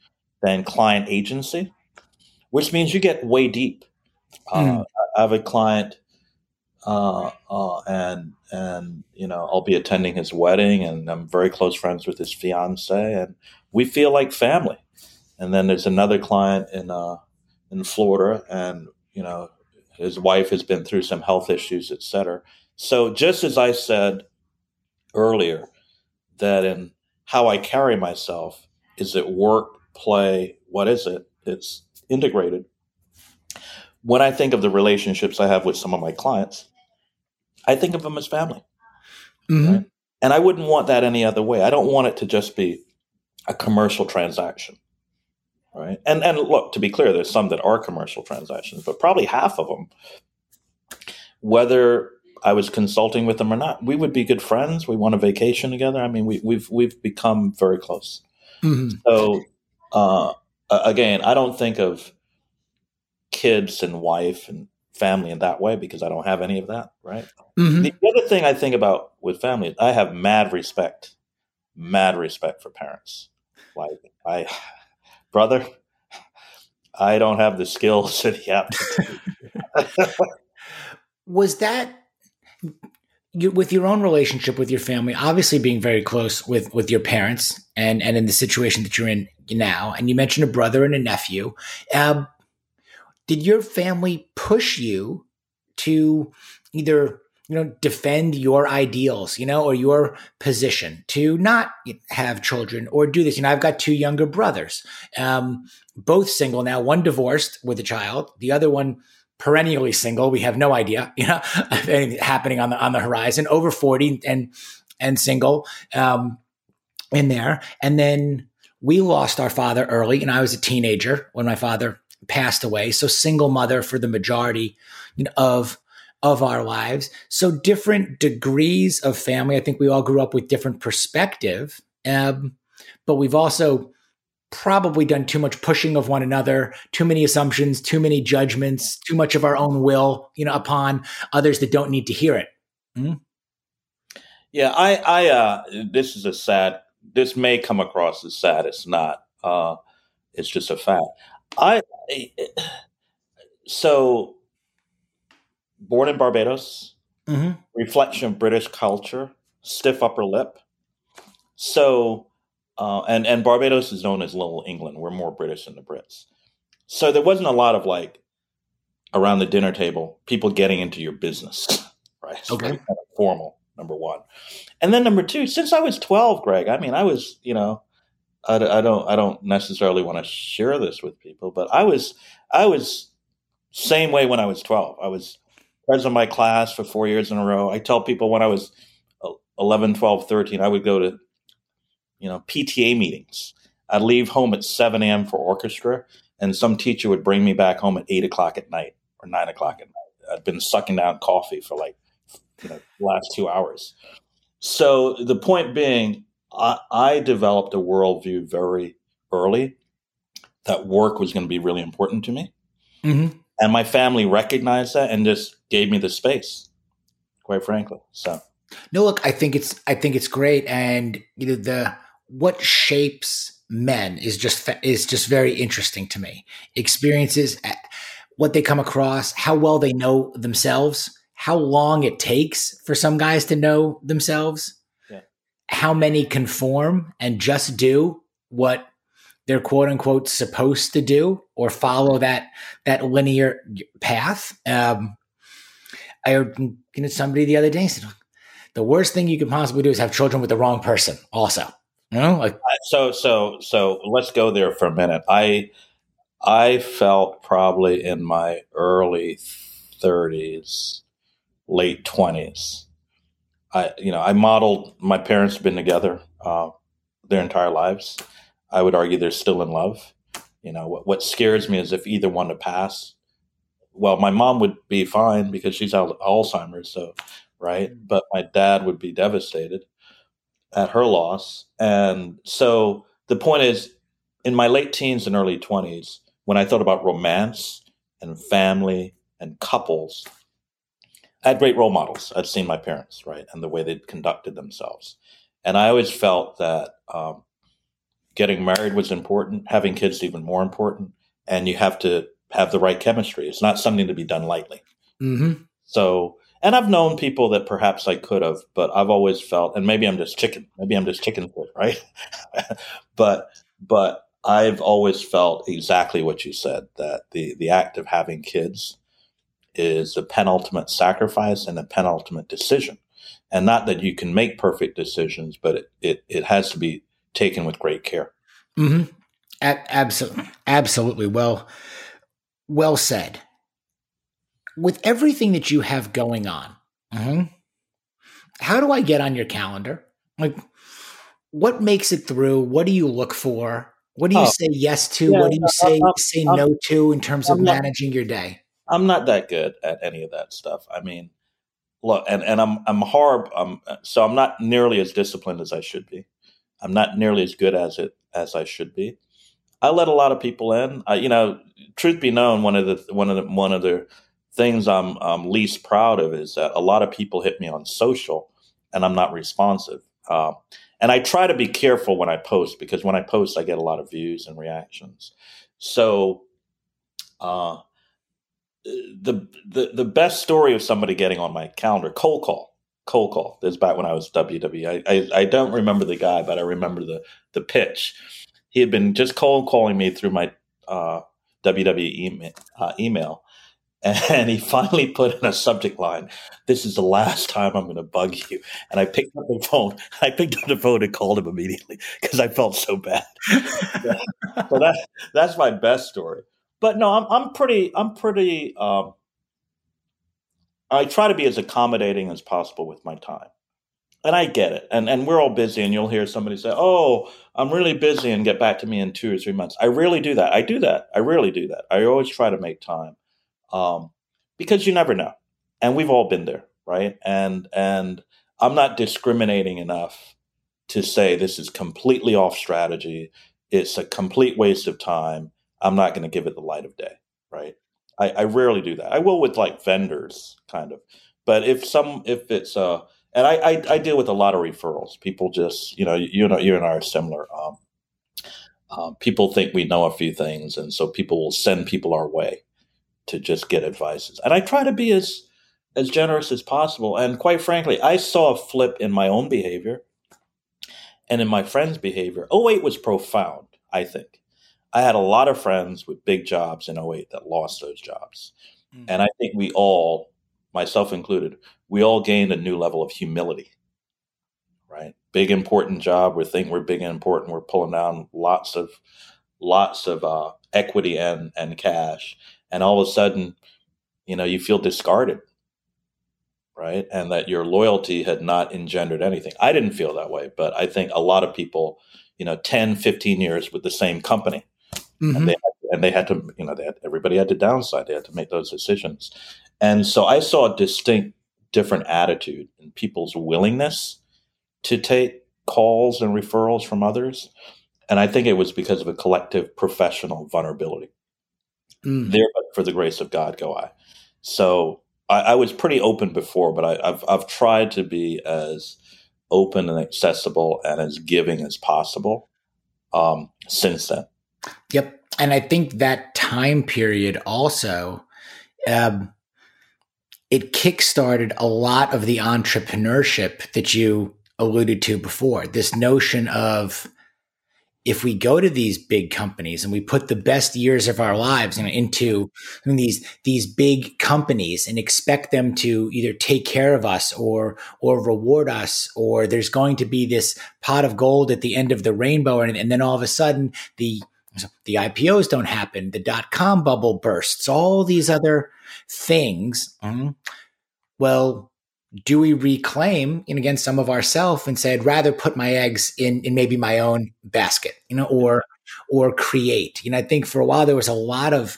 than client agency, which means you get way deep. Mm. Uh, I have a client, uh, uh, and and you know, I'll be attending his wedding, and I'm very close friends with his fiance, and we feel like family. And then there's another client in uh, in Florida, and you know, his wife has been through some health issues, et cetera. So just as I said earlier, that in how I carry myself, is it work, play, what is it? It's integrated. When I think of the relationships I have with some of my clients, I think of them as family. Mm-hmm. Right? And I wouldn't want that any other way. I don't want it to just be a commercial transaction. Right. And and look, to be clear, there's some that are commercial transactions, but probably half of them, whether I was consulting with them or not, we would be good friends. We want a vacation together. I mean, we, we've we've become very close. Mm-hmm. So uh, again, I don't think of kids and wife and family in that way because I don't have any of that, right? Mm-hmm. The other thing I think about with family, I have mad respect, mad respect for parents. Like I, brother, I don't have the skills you have to Was that you, with your own relationship with your family, obviously being very close with with your parents, and and in the situation that you're in now, and you mentioned a brother and a nephew. Uh, did your family push you to either you know defend your ideals, you know, or your position to not have children or do this? You know, I've got two younger brothers, um, both single now. One divorced with a child, the other one perennially single. We have no idea, you know, if anything happening on the on the horizon. Over forty and and single um, in there, and then we lost our father early, and I was a teenager when my father passed away. So single mother for the majority of of our lives. So different degrees of family. I think we all grew up with different perspective, um, but we've also probably done too much pushing of one another, too many assumptions, too many judgments, too much of our own will, you know, upon others that don't need to hear it. Mm-hmm. Yeah, I, I, uh, this is a sad. This may come across as sad. It's not. Uh, it's just a fact. I, so, born in Barbados, mm-hmm. reflection of British culture, stiff upper lip. So, uh, and and Barbados is known as Little England. We're more British than the Brits. So there wasn't a lot of like around the dinner table people getting into your business, right? Okay. Kind of formal number one, and then number two. Since I was twelve, Greg, I mean, I was you know, I, I don't I don't necessarily want to share this with people, but I was I was same way when I was twelve. I was president of my class for four years in a row. I tell people when I was uh, 11, 12, 13, I would go to you know, PTA meetings. I'd leave home at 7 a.m. for orchestra, and some teacher would bring me back home at 8 o'clock at night or 9 o'clock at night. I'd been sucking down coffee for like, you know, last two hours. So the point being, I, I developed a worldview very early that work was going to be really important to me. Mm-hmm. And my family recognized that and just gave me the space, quite frankly. So. No, look, I think it's I think it's great, and you know the what shapes men is just is just very interesting to me. Experiences, eh, what they come across, how well they know themselves, how long it takes for some guys to know themselves. How many conform and just do what they're quote unquote supposed to do or follow that that linear path. Um, I heard you know, somebody the other day said, the worst thing you could possibly do is have children with the wrong person. Also, you know, like so, so, so let's go there for a minute. I, I felt probably in my early 30s, late 20s. I, you know, I modeled. My parents have been together uh, their entire lives. I would argue they're still in love. You know, what, what scares me is if either one to pass. Well, my mom would be fine because she's Alzheimer's, so right. Mm. But my dad would be devastated at her loss, and so the point is, in my late teens and early twenties, when I thought about romance and family and couples, I had great role models. I'd seen my parents, right, and the way they conducted themselves. And I always felt that um, getting married was important, having kids even more important, and you have to have the right chemistry. It's not something to be done lightly. Mm-hmm. So, and I've known people that perhaps I could have, but I've always felt, and maybe I'm just chicken, maybe I'm just chicken foot, right? but, but I've always felt exactly what you said that the the act of having kids is the penultimate sacrifice and the penultimate decision. And not that you can make perfect decisions, but it, it, it has to be taken with great care. Mm-hmm. A- absolutely. Absolutely. Well, well said. With everything that you have going on, mm-hmm, how do I get on your calendar? Like, what makes it through? What do you look for? What do you oh, say yes to? Yeah, what do you uh, say I'm, say I'm, no to in terms of managing not, your day? I'm not that good at any of that stuff. I mean, look, and, and I'm I'm hard. I'm so I'm not nearly as disciplined as I should be. I'm not nearly as good as it as I should be. I let a lot of people in. I, you know, truth be known, one of the one of the one of the things I'm, I'm least proud of is that a lot of people hit me on social, and I'm not responsive. Um, and I try to be careful when I post because when I post, I get a lot of views and reactions. So, uh, the, the the best story of somebody getting on my calendar, cold call, cold call. Is back when I was WWE. I, I, I don't remember the guy, but I remember the the pitch. He had been just cold calling me through my uh, WWE email, uh, email, and he finally put in a subject line, "This is the last time I'm going to bug you." And I picked up the phone. I picked up the phone and called him immediately because I felt so bad. so that that's my best story. But no, I'm I'm pretty I'm pretty. Um, I try to be as accommodating as possible with my time, and I get it. And and we're all busy, and you'll hear somebody say, "Oh, I'm really busy," and get back to me in two or three months. I really do that. I do that. I really do that. I always try to make time um, because you never know, and we've all been there, right? And and I'm not discriminating enough to say this is completely off strategy. It's a complete waste of time. I'm not going to give it the light of day, right? I, I rarely do that. I will with like vendors, kind of, but if some if it's uh and I, I, I deal with a lot of referrals. People just you know you know you and I are similar. Um, uh, people think we know a few things, and so people will send people our way to just get advices. And I try to be as as generous as possible. And quite frankly, I saw a flip in my own behavior and in my friends' behavior. 08 was profound, I think. I had a lot of friends with big jobs in 08 that lost those jobs. Mm-hmm. And I think we all, myself included, we all gained a new level of humility. Right? Big important job. We think we're big and important. We're pulling down lots of lots of uh, equity and and cash and all of a sudden, you know, you feel discarded, right? And that your loyalty had not engendered anything. I didn't feel that way, but I think a lot of people, you know, 10, 15 years with the same company. Mm-hmm. And, they had, and they had to, you know, they had, everybody had to downside. They had to make those decisions. And so I saw a distinct different attitude in people's willingness to take calls and referrals from others. And I think it was because of a collective professional vulnerability. Mm. There, but for the grace of God, go I. So I, I was pretty open before, but I, have I've tried to be as open and accessible and as giving as possible um, since then. Yep, and I think that time period also. Um, it kickstarted a lot of the entrepreneurship that you alluded to before. This notion of if we go to these big companies and we put the best years of our lives you know, into these these big companies and expect them to either take care of us or or reward us or there's going to be this pot of gold at the end of the rainbow and, and then all of a sudden the the IPOs don't happen the dot com bubble bursts all these other things mm-hmm. well do we reclaim and again some of ourself and say i'd rather put my eggs in in maybe my own basket you know or or create. You know, I think for a while there was a lot of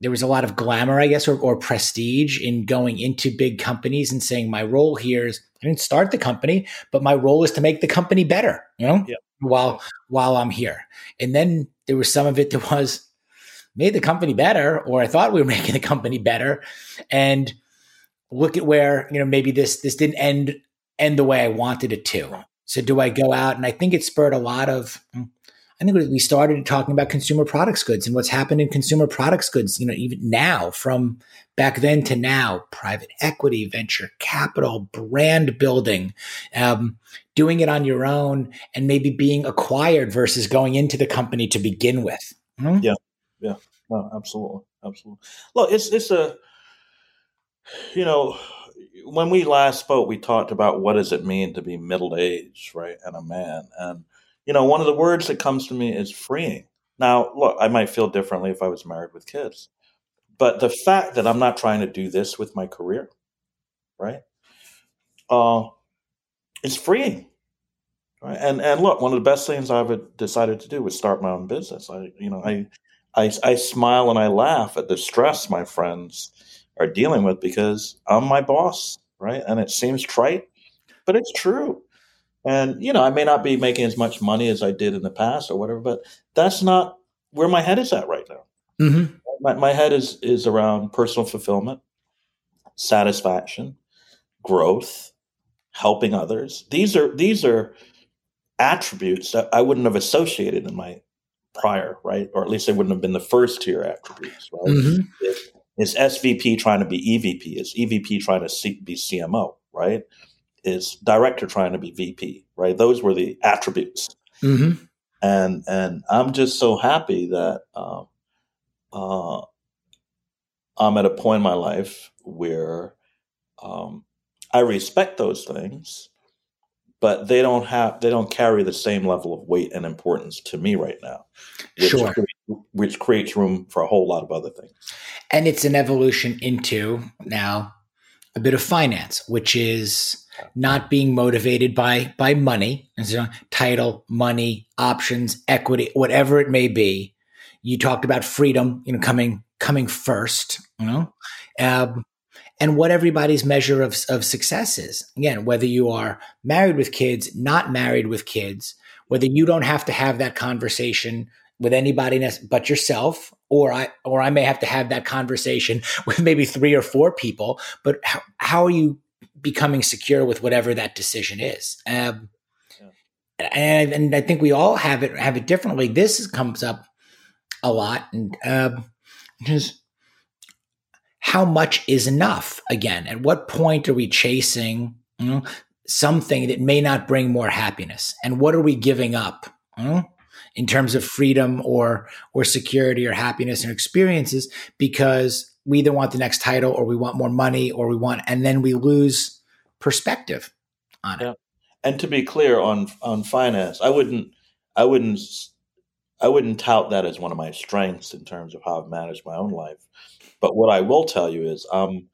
there was a lot of glamour, I guess, or, or prestige in going into big companies and saying my role here is I didn't start the company, but my role is to make the company better. You know, Yeah. while while I'm here. And then there was some of it that was made the company better, or I thought we were making the company better, and look at where you know maybe this this didn't end end the way I wanted it to. So do I go out? And I think it spurred a lot of. Hmm, I think we started talking about consumer products goods and what's happened in consumer products goods. You know, even now, from back then to now, private equity, venture capital, brand building, um, doing it on your own, and maybe being acquired versus going into the company to begin with. Hmm? Yeah. No, absolutely, absolutely. Look, it's it's a you know when we last spoke, we talked about what does it mean to be middle aged, right, and a man, and you know one of the words that comes to me is freeing. Now, look, I might feel differently if I was married with kids, but the fact that I'm not trying to do this with my career, right, uh, is freeing. Right? And and look, one of the best things I've decided to do was start my own business. I you know I I, I smile and I laugh at the stress my friends are dealing with because I'm my boss, right? And it seems trite, but it's true. And you know, I may not be making as much money as I did in the past or whatever, but that's not where my head is at right now. Mm-hmm. My, my head is is around personal fulfillment, satisfaction, growth, helping others. These are these are attributes that I wouldn't have associated in my prior, right? Or at least they wouldn't have been the first tier attributes, right? Mm-hmm. Is, is SVP trying to be EVP? Is EVP trying to be CMO, right? Is director trying to be VP, right? Those were the attributes. Mm-hmm. And and I'm just so happy that um, uh, I'm at a point in my life where um, I respect those things, but they don't have they don't carry the same level of weight and importance to me right now. Which, Sure. which creates room for a whole lot of other things. and it's an evolution into now a bit of finance, which is not being motivated by by money, and so title, money, options, equity, whatever it may be. You talked about freedom, you know, coming coming first, you know, um, and what everybody's measure of of success is. Again, whether you are married with kids, not married with kids, whether you don't have to have that conversation with anybody but yourself or I or I may have to have that conversation with maybe three or four people but how, how are you becoming secure with whatever that decision is. Um, and, and I think we all have it have it differently. This comes up a lot and um, just how much is enough again? At what point are we chasing you know, something that may not bring more happiness? And what are we giving up you know, in terms of freedom or or security or happiness and experiences? Because we either want the next title or we want more money or we want and then we lose perspective on it Yeah. And to be clear on on finance, I wouldn't I wouldn't I wouldn't tout that as one of my strengths in terms of how I've managed my own life. But what I will tell you is I'm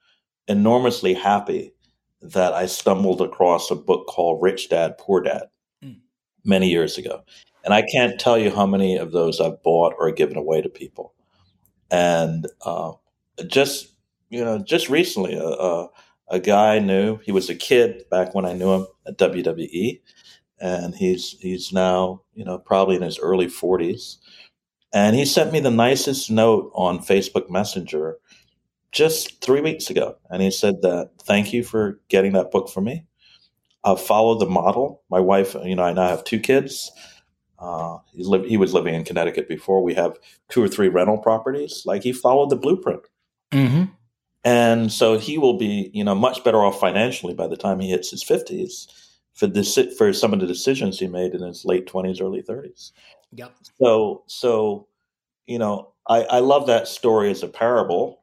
enormously happy that I stumbled across a book called Rich Dad Poor Dad Mm. many years ago. And I can't tell you how many of those I've bought or given away to people. And uh, just you know, just recently, a, a, a guy I knew. He was a kid back when I knew him at WWE, and he's he's now you know probably in his early forties. And he sent me the nicest note on Facebook Messenger just three weeks ago, and he said that thank you for getting that book for me. I've followed the model. My wife, you know, I now have two kids. Uh, li- he was living in Connecticut before. We have two or three rental properties. Like he followed the blueprint. Mm-hmm. And so he will be, you know, much better off financially by the time he hits his fifties for this for some of the decisions he made in his late twenties, early thirties. yep So, so you know, I, I love that story as a parable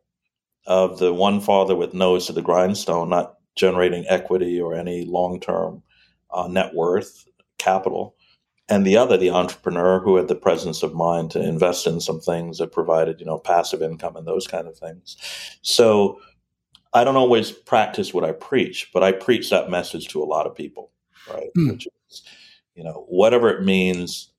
of the one father with nose to the grindstone, not generating equity or any long term uh, net worth capital, and the other, the entrepreneur who had the presence of mind to invest in some things that provided, you know, passive income and those kind of things. So I don't always practice what I preach, but I preach that message to a lot of people, right? Hmm. Which is, you know, whatever it means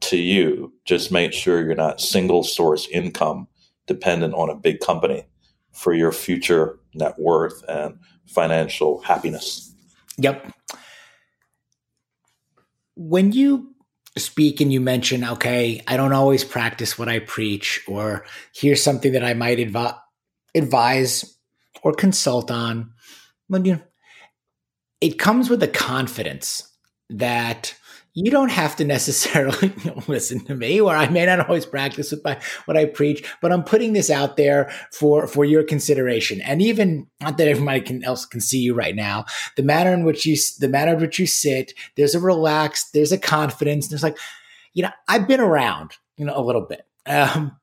to you. Just make sure you're not single source income dependent on a big company for your future net worth and financial happiness. Yep. When you speak and you mention, okay, I don't always practice what I preach, or here's something that I might advi- advise or consult on, but you it comes with a confidence that you don't have to necessarily listen to me or i may not always practice with my, what i preach but i'm putting this out there for for your consideration. And even not that everybody can, else can see you right now the manner in which you the manner in which you sit there's a relaxed there's a confidence there's like you know i've been around you know a little bit. Um,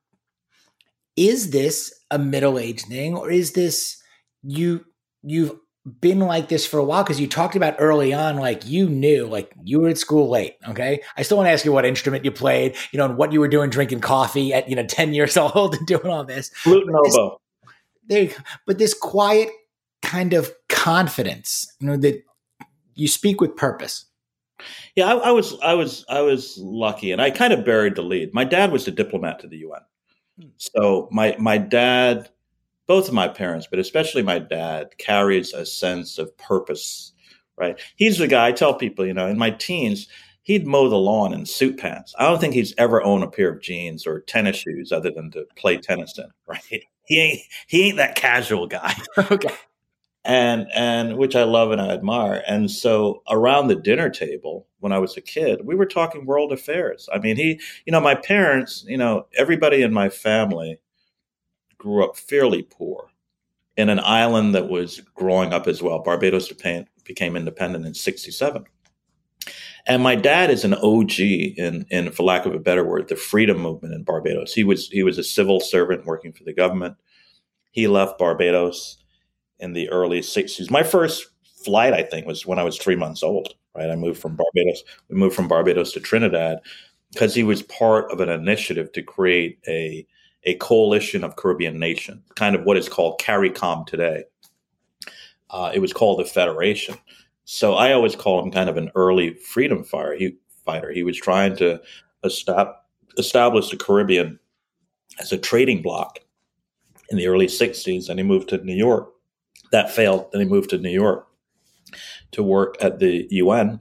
is this a middle-aged thing or is this you you've been like this for a while because you talked about early on like you knew like you were at school late okay? I still want to ask you what instrument you played you know and what you were doing drinking coffee at you know 10 years old and doing all this. Flute and oboe. There but this quiet kind of confidence you know that you speak with purpose. Yeah I, I was i was i was lucky and i kind of buried the lead. My dad was a diplomat to the un hmm. so my my dad both of my parents, but especially my dad, carries a sense of purpose, right? He's the guy, I tell people, you know, in my teens, he'd mow the lawn in suit pants. I don't think he's ever owned a pair of jeans or tennis shoes other than to play tennis in, right? He ain't he ain't that casual guy. okay. And and which I love and I admire. And so around the dinner table when I was a kid, we were talking world affairs. I mean, he, you know, my parents, you know, everybody in my family grew up fairly poor in an island that was growing up as well. Barbados became independent in 67. And my dad is an OG in, in, for lack of a better word, the freedom movement in Barbados. He was he was a civil servant working for the government. He left Barbados in the early 60s. My first flight, I think, was when I was three months old. Right, I moved from Barbados. We moved from Barbados to Trinidad because he was part of an initiative to create a a coalition of Caribbean nations, kind of what is called CARICOM today. Uh, it was called the Federation. So I always call him kind of an early freedom fighter. He, fighter. He was trying to estab- establish the Caribbean as a trading bloc in the early 60s, and he moved to New York. That failed. Then he moved to New York to work at the UN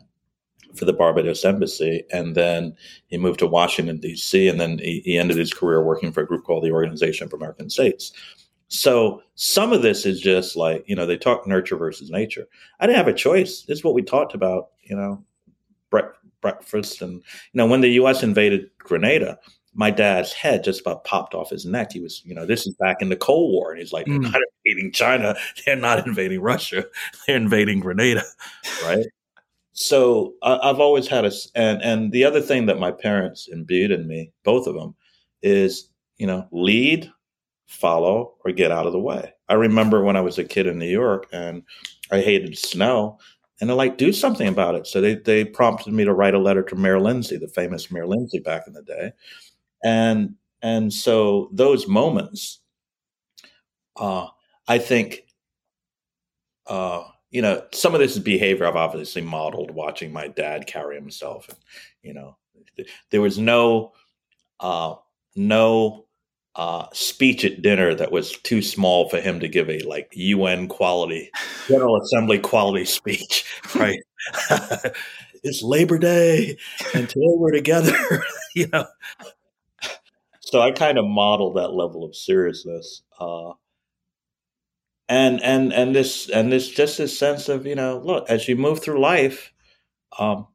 for the Barbados Embassy, and then he moved to Washington D.C. and then he, he ended his career working for a group called the Organization of American States. So some of this is just like you know they talk nurture versus nature. I didn't have a choice. This is what we talked about. You know, bre- breakfast and you know when the U.S. invaded Grenada, my dad's head just about popped off his neck. He was, you know, this is back in the Cold War, and he's like, mm. they're not invading China, they're not invading Russia, they're invading Grenada, right? So I, have always had a and and the other thing that my parents imbued in me, both of them, is you know lead, follow, or get out of the way. I remember when I was a kid in New York and I hated snow, and they're like, do something about it. So they they prompted me to write a letter to Mayor Lindsay, the famous Mayor Lindsay back in the day, and and so those moments, uh, I think. Uh, you know, some of this is behavior I've obviously modeled watching my dad carry himself. And, you know, there was no, uh, no uh, speech at dinner that was too small for him to give a like UN quality, General Assembly quality speech, right? it's Labor Day and today we're together, you know. So I kind of modeled that level of seriousness. Uh, and and and this and this just this sense of you know look as you move through life um,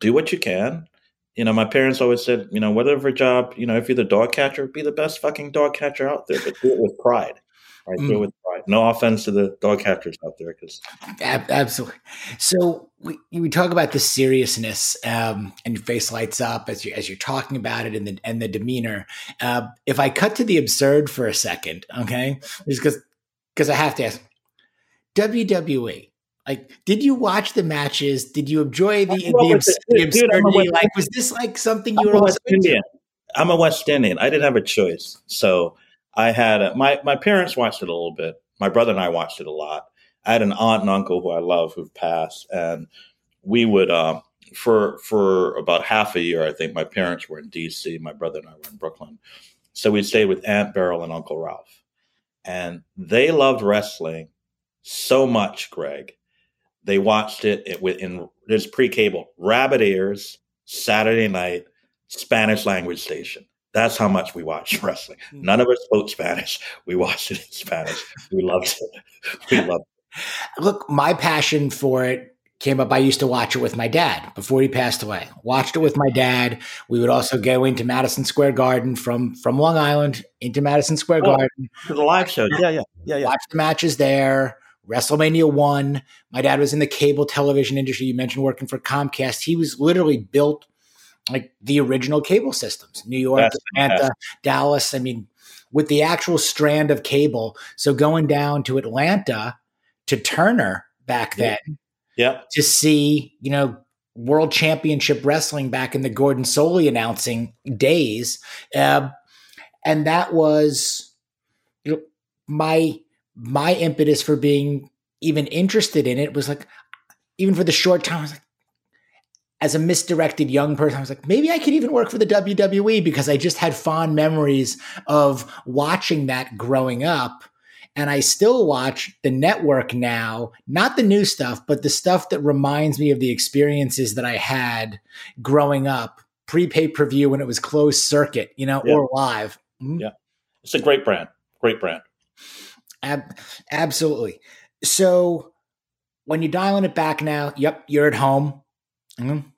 do what you can you know my parents always said you know whatever job you know if you're the dog catcher be the best fucking dog catcher out there but do it with pride right mm. do it mm. with pride no offense to the dog catchers out there because absolutely so we, we talk about the seriousness um, and your face lights up as you as you're talking about it and the and the demeanor uh, if i cut to the absurd for a second okay just because because I have to ask WWE. Like, did you watch the matches? Did you enjoy the, the, the absurdity? Dude, like, was this like something you I'm were West Indian? I'm a West Indian. I didn't have a choice, so I had a, my my parents watched it a little bit. My brother and I watched it a lot. I had an aunt and uncle who I love who've passed, and we would um, for for about half a year, I think my parents were in D.C. My brother and I were in Brooklyn, so we stayed with Aunt Beryl and Uncle Ralph, and they loved wrestling so much. Greg, they watched it in there's pre-cable rabbit ears Saturday night Spanish language station. That's how much we watched wrestling. Hmm. None of us spoke Spanish. We watched it in Spanish. We loved it. We loved it. Look, my passion for it came up. I used to watch it with my dad before he passed away. Watched it with my dad. We would also go into Madison Square Garden from from Long Island into Madison Square oh, Garden for the live show. Yeah, yeah, yeah, yeah. Watch the matches there. WrestleMania one. My dad was in the cable television industry. You mentioned working for Comcast. He was literally built like the original cable systems, New York, That's Atlanta, fantastic. Dallas. I mean, with the actual strand of cable. So going down to Atlanta to Turner back then yeah. To see, you know, world championship wrestling back in the Gordon Solie announcing days. Uh, and that was you know, my my impetus for being even interested in it was like even for the short time I was like as a misdirected young person, I was like, maybe I could even work for the WWE because I just had fond memories of watching that growing up. And I still watch the network now, not the new stuff, but the stuff that reminds me of the experiences that I had growing up, pre pay per view when it was closed circuit, you know, yeah. or live. Mm-hmm. Yeah. It's a great brand. Great brand. Ab- absolutely. So when you're dialing it back now, yep, you're at home. Mm-hmm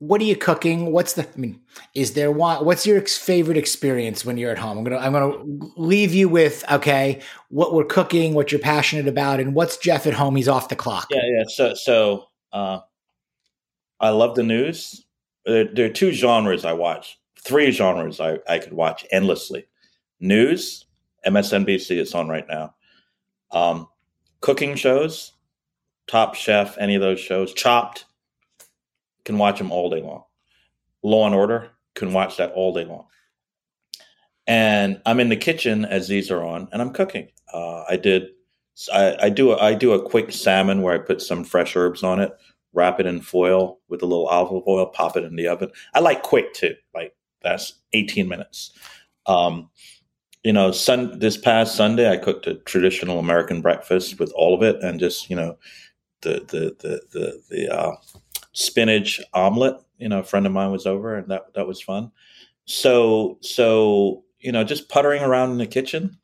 what are you cooking? What's the? I mean, is there one? What's your favorite experience when you're at home? I'm gonna I'm gonna leave you with okay, what we're cooking, what you're passionate about, and what's Geof at home? He's off the clock. Yeah, yeah. So so uh, I love the news. There, there, are two genres I watch. Three genres I I could watch endlessly. News, MSNBC. It's on right now. Um, cooking shows, Top Chef, any of those shows. Chopped can watch them all day long. Law and Order can watch that all day long. And I'm in the kitchen as these are on, and I'm cooking. Uh, I did, I, I do, a, I do a quick salmon where I put some fresh herbs on it, wrap it in foil with a little olive oil, pop it in the oven. I like quick too, like that's 18 minutes. Um, you know, sun, this past Sunday, I cooked a traditional American breakfast with all of it, and just you know, the the the the the uh, spinach omelet. You know, a friend of mine was over, and that that was fun. So so you know, just puttering around in the kitchen,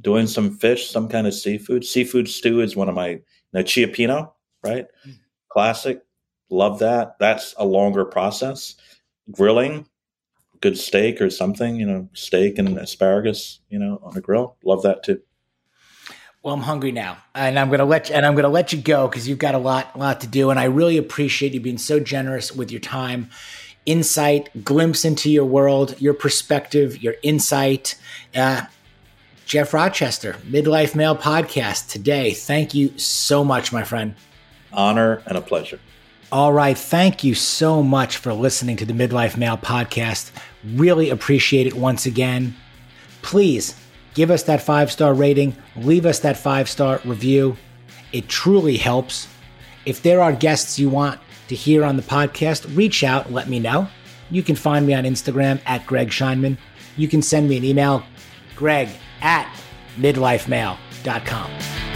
doing some fish, some kind of seafood. Seafood stew is one of my you know, cioppino, right? Mm. Classic. Love that. That's a longer process. Grilling, good steak or something, you know, steak and asparagus, you know, on a grill. Love that too. Well, I'm hungry now, and I'm gonna let you, and I'm gonna let you go because you've got a lot, lot to do, and I really appreciate you being so generous with your time, insight, glimpse into your world, your perspective, your insight. Uh, Geof Rochester, Midlife Male Podcast today. Thank you so much, my friend. Honor and a pleasure. All right. Thank you so much for listening to the Midlife Male Podcast. Really appreciate it once again. Please give us that five star rating, leave us that five star review. It truly helps. If there are guests you want to hear on the podcast, reach out, let me know. You can find me on Instagram at Greg Scheinman. You can send me an email, greg at midlifemale.com.